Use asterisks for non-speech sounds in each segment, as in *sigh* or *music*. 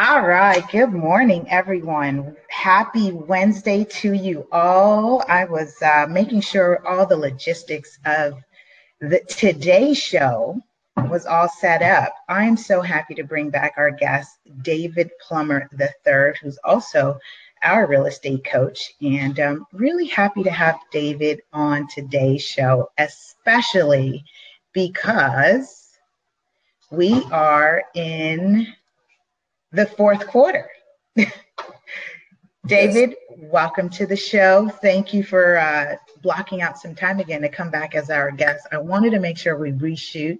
All right. Good morning, everyone. Happy Wednesday to you all. I was uh, making sure all the logistics of the Today show was all set up. I'm so happy to bring back our guest, David Plummer III, who's also our real estate coach. And I'm really happy to have David on today's show, especially because we are in the fourth quarter. David, yes. welcome to the show. Thank you for uh, blocking out some time again to come back as our guest. I wanted to make sure we reshoot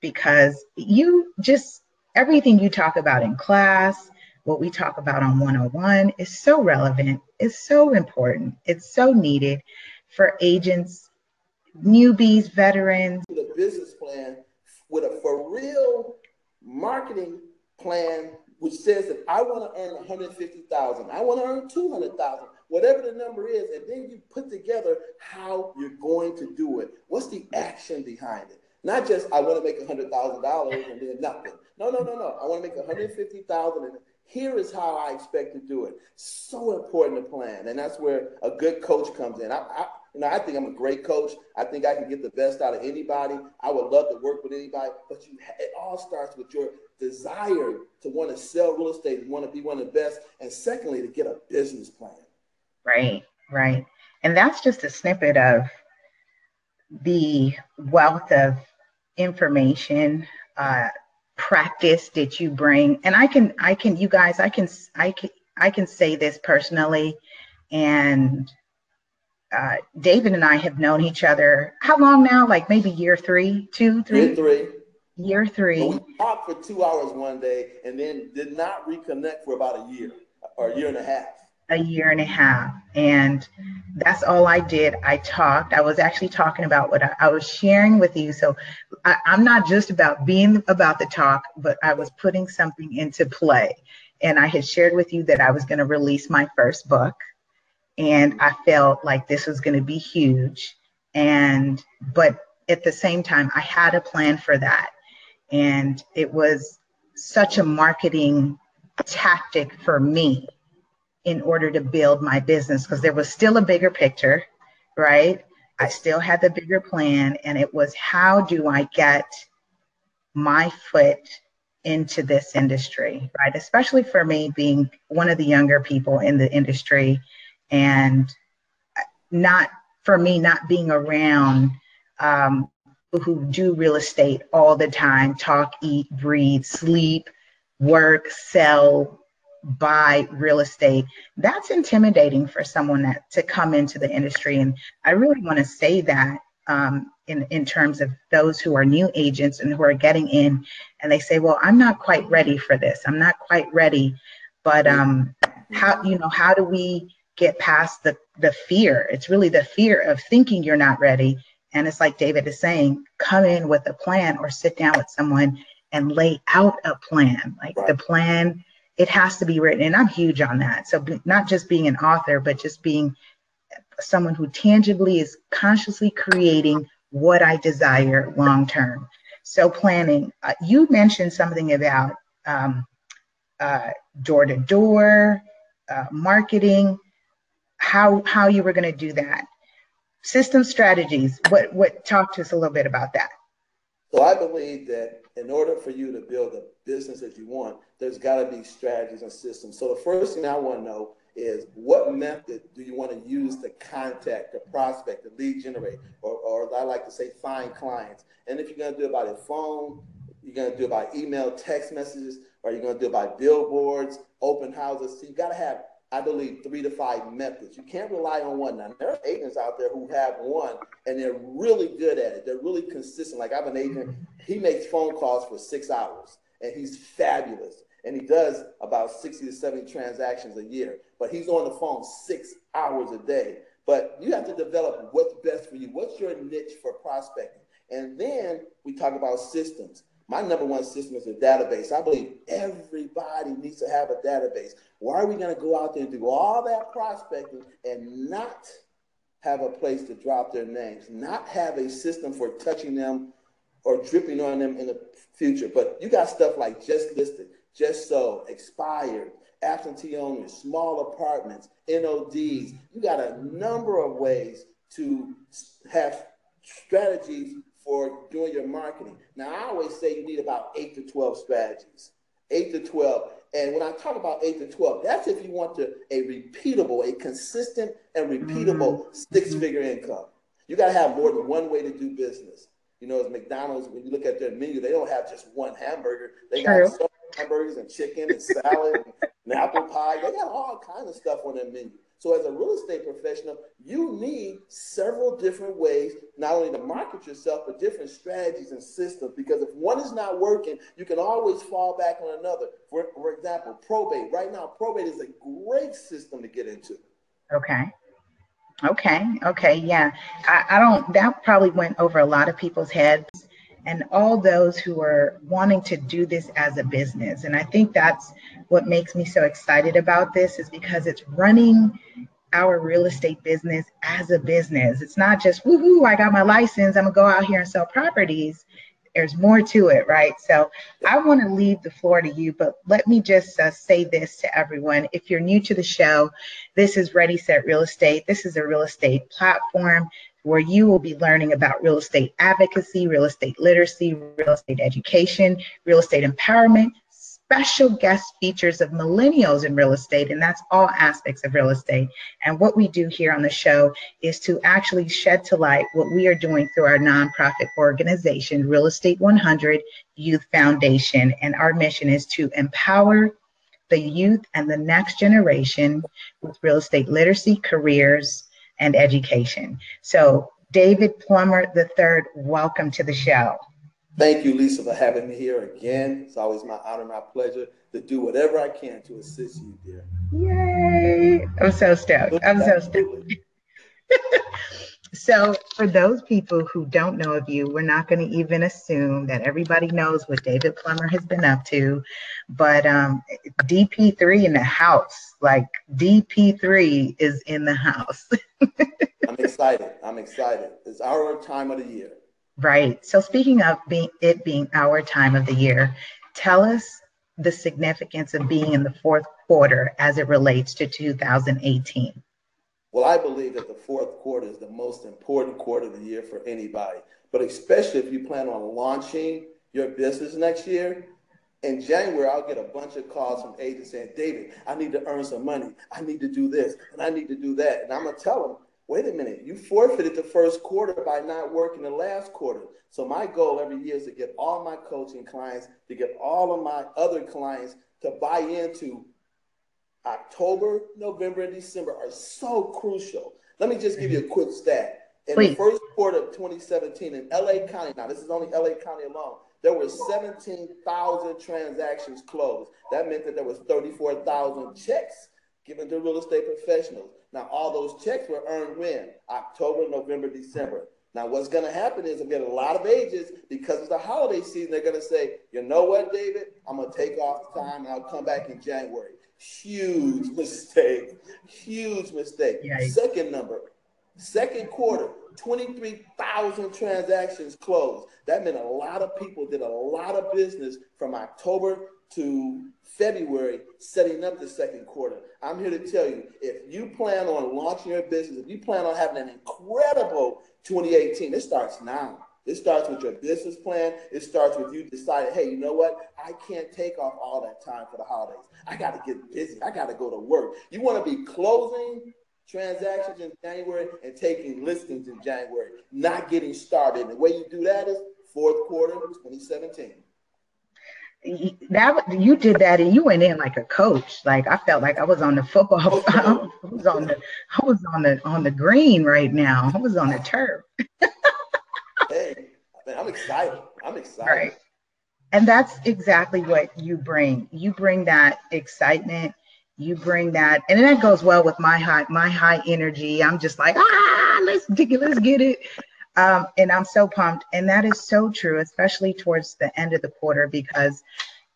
because you just everything you talk about in class, what we talk about on 101 is so relevant, it's so important, it's so needed for agents, newbies, veterans. The business plan with a for real marketing plan which says that I want to earn 150,000, I want to earn 200,000, whatever the number is, and then you put together how you're going to do it. What's the action behind it? Not just I want to make $100,000 and then nothing. No, no, no, no. I want to make 150,000 and here is how I expect to do it. So important to plan, and that's where a good coach comes in. I, I you know, I think I'm a great coach. I think I can get the best out of anybody. I would love to work with anybody, but you, it all starts with your desire to want to sell real estate, want to be one of the best, and secondly, to get a business plan. Right, right. And that's just a snippet of the wealth of information, uh, practice that you bring. And I can, I can, you guys, I can, I can, I can say this personally. And uh, David and I have known each other how long now? Like maybe year three, two, three. Year three. Year three. we talked for two hours one day and then did not reconnect for about a year or a year and a half. A year and a half. And that's all I did. I talked. I was actually talking about what I, I was sharing with you. So I, I'm not just about being about the talk, but I was putting something into play. And I had shared with you that I was going to release my first book. And I felt like this was going to be huge. And, but at the same time, I had a plan for that and it was such a marketing tactic for me in order to build my business because there was still a bigger picture, right? I still had the bigger plan, and it was how do I get my foot into this industry, right? Especially for me being one of the younger people in the industry and not for me not being around um, who do real estate all the time talk, eat, breathe, sleep, work, sell, buy real estate. That's intimidating for someone that to come into the industry. And I really want to say that um, in, in terms of those who are new agents and who are getting in and they say, well, I'm not quite ready for this. I'm not quite ready. But um, how, you know, how do we get past the, the fear? It's really the fear of thinking you're not ready and it's like David is saying, come in with a plan or sit down with someone and lay out a plan. Like right. the plan, it has to be written. And I'm huge on that. So not just being an author, but just being someone who tangibly is consciously creating what I desire long term. So planning, uh, you mentioned something about um, uh, door to door uh, marketing, how how you were going to do that system strategies. What what talk to us a little bit about that? So I believe that in order for you to build a business that you want, there's got to be strategies and systems. So the first thing I want to know is what method do you want to use to contact, to prospect, to lead generate, or, or I like to say find clients. And if you're going to do it by the phone, you're going to do it by email, text messages, or you're going to do it by billboards, open houses. So you got to have I believe, three to five methods. You can't rely on one. Now, there are agents out there who have one and they're really good at it. They're really consistent. Like I have an agent, he makes phone calls for six hours and he's fabulous. And he does about 60 to 70 transactions a year, but he's on the phone six hours a day. But you have to develop what's best for you. What's your niche for prospecting? And then we talk about systems. My number one system is a database. I believe everybody needs to have a database. Why are we going to go out there and do all that prospecting and not have a place to drop their names, not have a system for touching them or dripping on them in the future? But you got stuff like Just Listed. just so, expired, absentee owners, small apartments, NODs. You got a number of ways to have strategies for doing your marketing. Now, I always say you need about eight to 12 strategies. Eight to 12. And when I talk about eight to 12, that's if you want to a repeatable, a consistent and repeatable mm-hmm. six figure income. You got to have more than one way to do business. You know, as McDonald's, when you look at their menu, they don't have just one hamburger. They got hamburgers and chicken and salad and apple pie. They got all kinds of stuff on their menu. So, as a real estate professional, you need several different ways not only to market yourself, but different strategies and systems. Because if one is not working, you can always fall back on another. For, for example, probate. Right now, probate is a great system to get into. Okay. Okay. Okay. Yeah. I, I don't, that probably went over a lot of people's heads and all those who are wanting to do this as a business. And I think that's what makes me so excited about this is because it's running our real estate business as a business. It's not just woohoo, I got my license, I'm gonna go out here and sell properties. There's more to it, right? So I want to leave the floor to you, but let me just uh, say this to everyone. If you're new to the show, this is Ready Set Real Estate. This is a real estate platform where you will be learning about real estate advocacy, real estate literacy, real estate education, real estate empowerment, special guest features of millennials in real estate, and that's all aspects of real estate. And what we do here on the show is to actually shed to light what we are doing through our nonprofit organization, Real Estate 100 Youth Foundation. And our mission is to empower the youth and the next generation with real estate literacy, careers, and education. So, David Plummer III, welcome to the show. Thank you, Lisa, for having me here again. It's always my honor, my pleasure to do whatever I can to assist you, dear. Yay! I'm so stoked. I'm so stoked. *laughs* so, for those people who don't know of you, we're not going to even assume that everybody knows what David Plummer has been up to. But um, DP3 in the house, like DP3 is in the house. *laughs* I'm excited. I'm excited. It's our time of the year. Right. So speaking of being it being our time of the year, tell us the significance of being in the fourth quarter as it relates to 2018. Well, I believe that the fourth quarter is the most important quarter of the year for anybody, but especially if you plan on launching your business next year. In January, I'll get a bunch of calls from agents saying, David, I need to earn some money. I need to do this and I need to do that. And I'm going to tell them, wait a minute, you forfeited the first quarter by not working the last quarter. So my goal every year is to get all my coaching clients, to get all of my other clients to buy into October, November, and December are so crucial. Let me just give you a mm-hmm. quick stat. In Please. the first quarter of 2017 in LA County, now this is only LA County alone, there were 17,000 transactions closed. That meant that there was 34,000 checks given to real estate professionals. Now, all those checks were earned when? October, November, December. Now, what's going to happen is I'm getting a lot of agents because it's the holiday season. They're going to say, you know what, David? I'm going to take off the time and I'll come back in January. Huge mistake. Huge mistake. Yikes. Second number, second quarter, 23,000 transactions closed. That meant a lot of people did a lot of business from October to February setting up the second quarter. I'm here to tell you if you plan on launching your business, if you plan on having an incredible 2018, it starts now. It starts with your business plan. It starts with you deciding, hey, you know what? I can't take off all that time for the holidays. I got to get busy. I got to go to work. You want to be closing transactions in January and taking listings in January, not getting started. And the way you do that is fourth quarter 2017 that you did that and you went in like a coach. Like I felt like I was on the football. Oh, *laughs* I was on the I was on the on the green right now. I was on the turf. *laughs* I'm excited. I'm excited. Right. And that's exactly what you bring. You bring that excitement. You bring that, and that goes well with my high my high energy. I'm just like ah, let's dig it, let's get it. Um, and I'm so pumped. And that is so true, especially towards the end of the quarter, because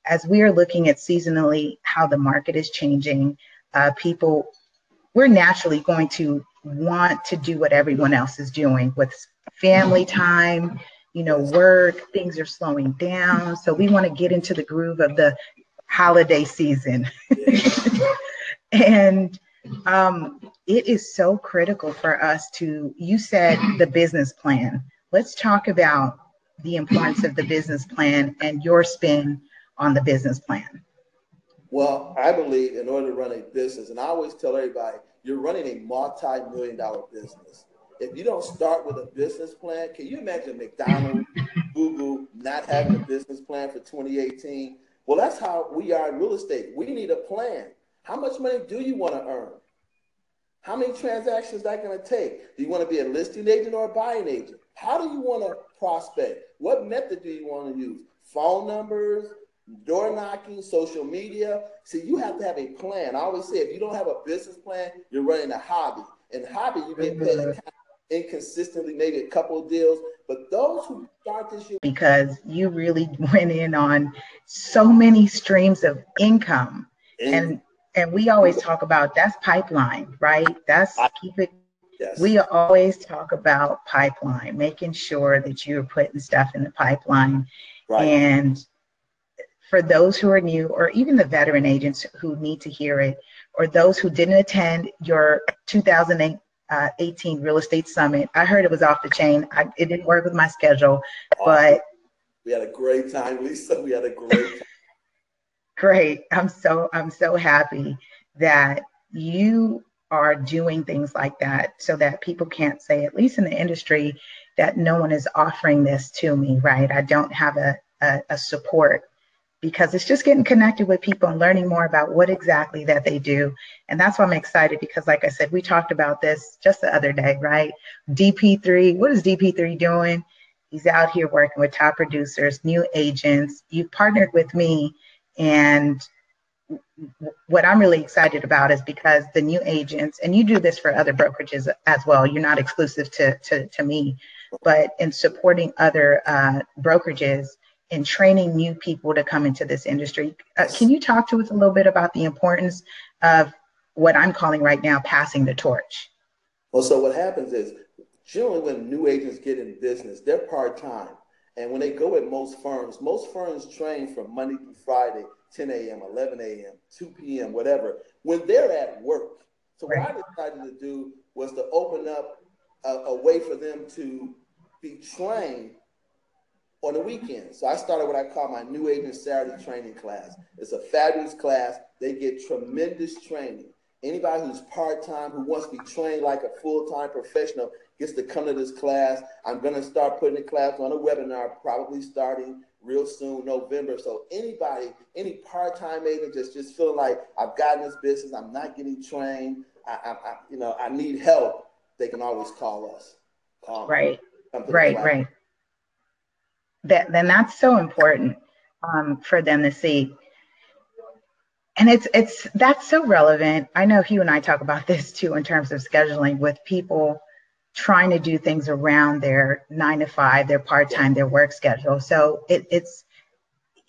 as we are looking at seasonally how the market is changing, uh, people, we're naturally going to want to do what everyone else is doing with family time, you know, work, things are slowing down. So we want to get into the groove of the holiday season. *laughs* and um, it is so critical for us to, you said the business plan. Let's talk about the importance of the business plan and your spin on the business plan. Well, I believe in order to run a business, and I always tell everybody, you're running a multi-million dollar business. If you don't start with a business plan, can you imagine McDonald's, *laughs* Google not having a business plan for 2018? Well, that's how we are in real estate. We need a plan. How much money do you want to earn? How many transactions is that going to take? Do you want to be a listing agent or a buying agent? How do you want to prospect? What method do you want to use? Phone numbers, door knocking, social media. See, you have to have a plan. I always say if you don't have a business plan, you're running a hobby. And hobby, you get paid inconsistently, maybe a couple of deals. But those who start this year because you really *laughs* went in on so many streams of income. And, and and we always talk about that's pipeline, right? That's keep it. Yes. We always talk about pipeline, making sure that you're putting stuff in the pipeline. Right. And for those who are new, or even the veteran agents who need to hear it, or those who didn't attend your Uh, 2018 real estate summit, I heard it was off the chain. I, it didn't work with my schedule, but we had a great time, Lisa. We had a great time. *laughs* Great. I'm so I'm so happy that you are doing things like that so that people can't say, at least in the industry, that no one is offering this to me, right? I don't have a, a, a support because it's just getting connected with people and learning more about what exactly that they do. And that's why I'm excited because, like I said, we talked about this just the other day, right? DP3, what is DP3 doing? He's out here working with top producers, new agents. You've partnered with me and what I'm really excited about is because the new agents, and you do this for other brokerages as well, you're not exclusive to, to, to me, but in supporting other uh, brokerages and training new people to come into this industry. Uh, can you talk to us a little bit about the importance of what I'm calling right now passing the torch? Well, so what happens is generally when new agents get in business, they're part time. And when they go at most firms, most firms train from Monday through Friday, 10 a.m., 11 a.m., 2 p.m., whatever, when they're at work. So what I decided to do was to open up a, a way for them to be trained on the weekends. So I started what I call my New Agent Saturday training class. It's a fabulous class. They get tremendous training. Anybody who's part time, who wants to be trained like a full time professional, gets to come to this class. I'm going to start putting the class on a webinar, probably starting real soon, November. So anybody, any part-time agent just just feeling like I've gotten this business, I'm not getting trained, I, I, I you know, I need help, they can always call us. Call right, right, right. That then that's so important um, for them to see. And it's it's that's so relevant. I know Hugh and I talk about *laughs* this too in terms of scheduling with people trying to do things around their nine to five, their part time, their work schedule. So it, it's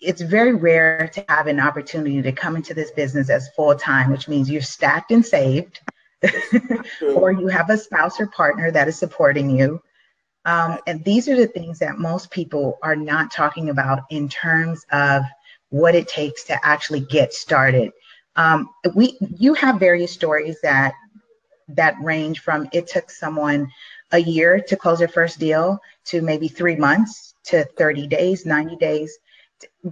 it's very rare to have an opportunity to come into this business as full time, which means you're stacked and saved, *laughs* or you have a spouse or partner that is supporting you. Um, and these are the things that most people are not talking about in terms of what it takes to actually get started. Um, we, you have various stories that that range from it took someone a year to close their first deal to maybe three months to 30 days, 90 days.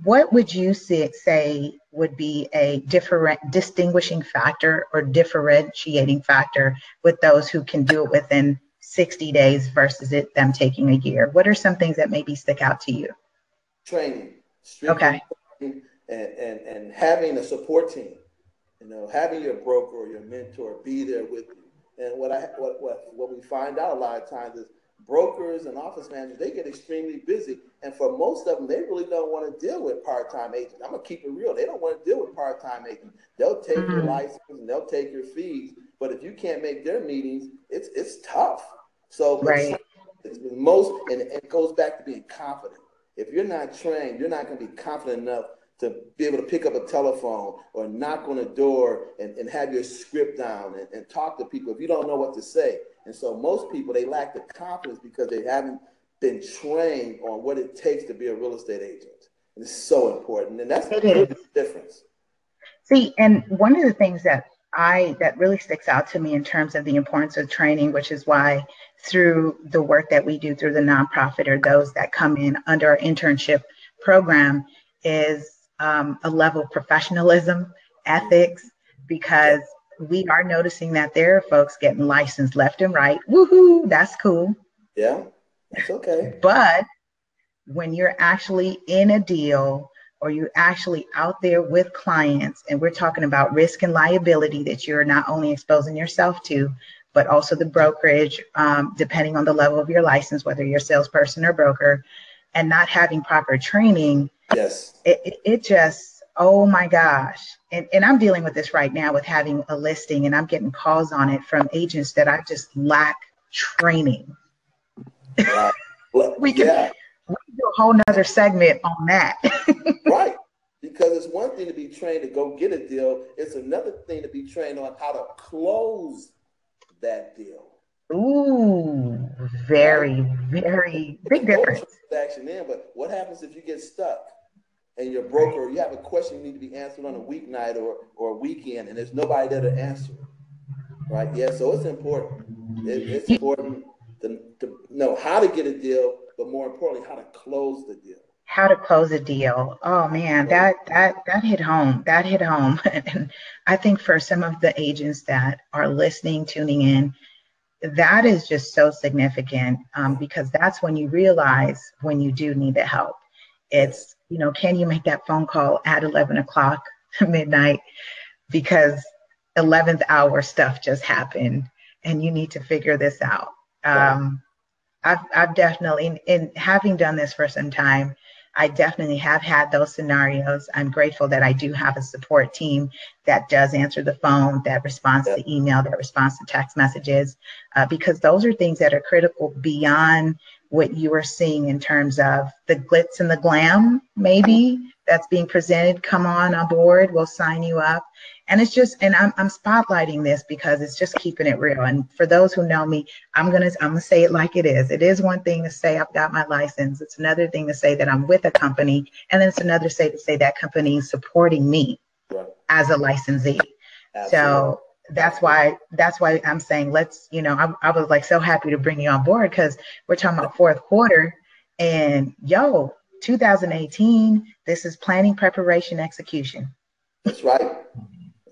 What would you say would be a different distinguishing factor or differentiating factor with those who can do it within 60 days versus it them taking a year? What are some things that maybe stick out to you? Training. Okay. And, and, and having a support team. You know, having your broker or your mentor be there with you and what I what what what we find out a lot of times is brokers and office managers they get extremely busy, and for most of them, they really don't want to deal with part-time agents. I'm gonna keep it real; they don't want to deal with part-time agents. They'll take mm-hmm. your license and they'll take your fees, but if you can't make their meetings, it's it's tough. So right. most, and it goes back to being confident. If you're not trained, you're not going to be confident enough to be able to pick up a telephone or knock on a door and, and have your script down and, and talk to people if you don't know what to say. And so most people, they lack the confidence because they haven't been trained on what it takes to be a real estate agent. And it's so important, and that's it the difference. See, and one of the things that I that really sticks out to me in terms of the importance of training, which is why through the work that we do through the nonprofit or those that come in under our internship program, is um, a level of professionalism, ethics, because we are noticing that there are folks getting licensed left and right. Woohoo, that's cool. Yeah, that's okay. But when you're actually in a deal or you're actually out there with clients and we're talking about risk and liability that you're not only exposing yourself to, but also the brokerage, um, depending on the level of your license, whether you're a salesperson or broker, and not having proper training. Yes. It, it, it just, oh my gosh. And, and I'm dealing with this right now with having a listing and I'm getting calls on it from agents that I just lack training. *laughs* we can, yeah we can do a whole nother segment on that. *laughs* right. Because it's one thing to be trained to go get a deal, it's another thing to be trained on how to close that deal. Ooh, very, very big difference. Transaction in, but what happens if you get stuck and your broker, you have a question you need to be answered on a weeknight or or a weekend, and there's nobody there to answer, right? Yeah, so it's important. It, it's important to, to know how to get a deal but more importantly, how to close the deal. How to close a deal. Oh man, that that that hit home. That hit home. *laughs* and I think for some of the agents that are listening, tuning in, that is just so significant um, because that's when you realize when you do need the help. It's you know, can you make that phone call at 11 o'clock *laughs* midnight because 11th hour stuff just happened and you need to figure this out. Um, I've, I've definitely, in having done this for some time, I definitely have had those scenarios. I'm grateful that I do have a support team that does answer the phone, that responds to email, that responds to text messages, uh, because those are things that are critical beyond what you are seeing in terms of the glitz and the glam, maybe that's being presented. Come on, on board, we'll sign you up and it's just and I'm, I'm spotlighting this because it's just keeping it real. And for those who know me i'm gonna i'm gonna say it like it is. It is one thing to say i've got my license. It's another thing to say that i'm with a company. And then it's another say to say that company is supporting me right. as a licensee. Absolutely. so that's why that's why i'm saying let's you know I, I was like so happy to bring you on board because we're talking about fourth quarter. And yo 2018 this is planning preparation execution. That's right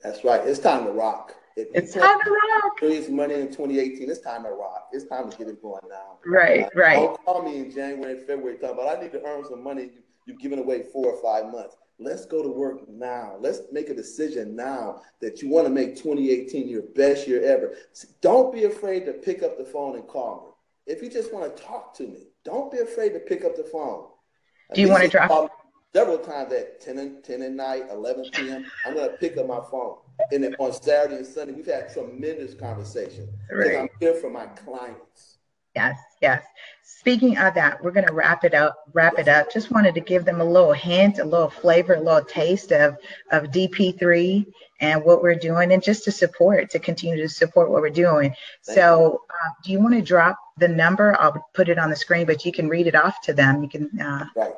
that's right. It's time to rock. If it's time to rock. Raise money in 2018. It's time to rock. It's time to get it going now. Right, uh, right. Don't call me in January and February talking about I need to earn some money. You've given away four or five months. Let's go to work now. Let's make a decision now that you want to make 2018 your best year ever. Don't be afraid to pick up the phone and call me. If you just want to talk to me, don't be afraid to pick up the phone. Do you want to drop? Several times at 10 and 10 at night, 11 p.m. I'm gonna pick up my phone. And then on Saturday and Sunday, we've had tremendous conversation because right. I'm here for my clients. Yes, yes. Speaking of that, we're gonna wrap it up. Wrap it up. Just wanted to give them a little hint, a little flavor, a little taste of of DP3 and what we're doing, and just to support, to continue to support what we're doing. Thank so, uh, do you want to drop the number? I'll put it on the screen, but you can read it off to them. You can. Uh, right.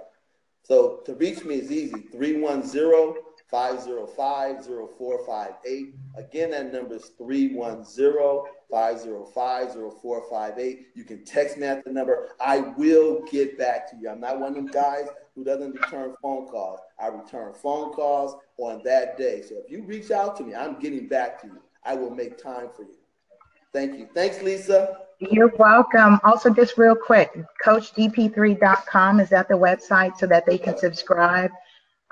So to reach me is easy 310 505 0458. Again, that number is 310 505 0458. You can text me at the number. I will get back to you. I'm not one of them guys who doesn't return phone calls. I return phone calls on that day. So if you reach out to me, I'm getting back to you. I will make time for you. Thank you. Thanks, Lisa. You're welcome. Also, just real quick, CoachDP3.com is at the website so that they can subscribe,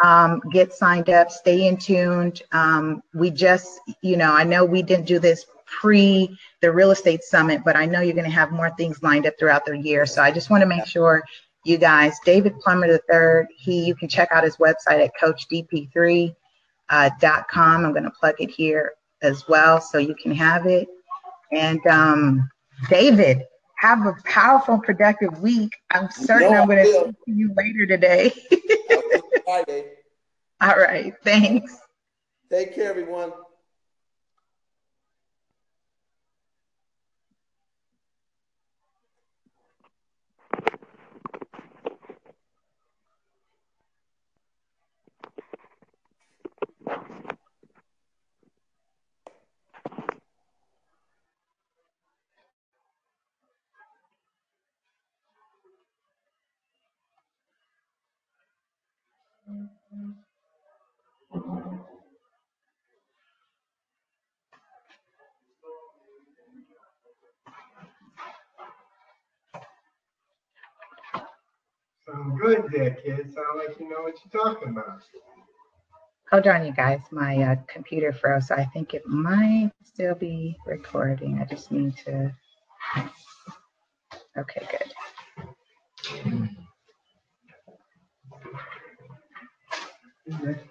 um, get signed up, stay in tuned. Um, we just, you know, I know we didn't do this pre the real estate summit, but I know you're going to have more things lined up throughout the year. So I just want to make sure you guys, David Plummer III, he, you can check out his website at CoachDP3.com. Uh, I'm going to plug it here as well so you can have it. And um, David, have a powerful, productive week. I'm certain no, I'm going to see you later today. *laughs* All right. Thanks. Take care, everyone. good there, kid. Sound like you know what you're talking about. Hold on, you guys. My uh, computer froze, I think it might still be recording. I just need to. Okay, good. Mm -hmm.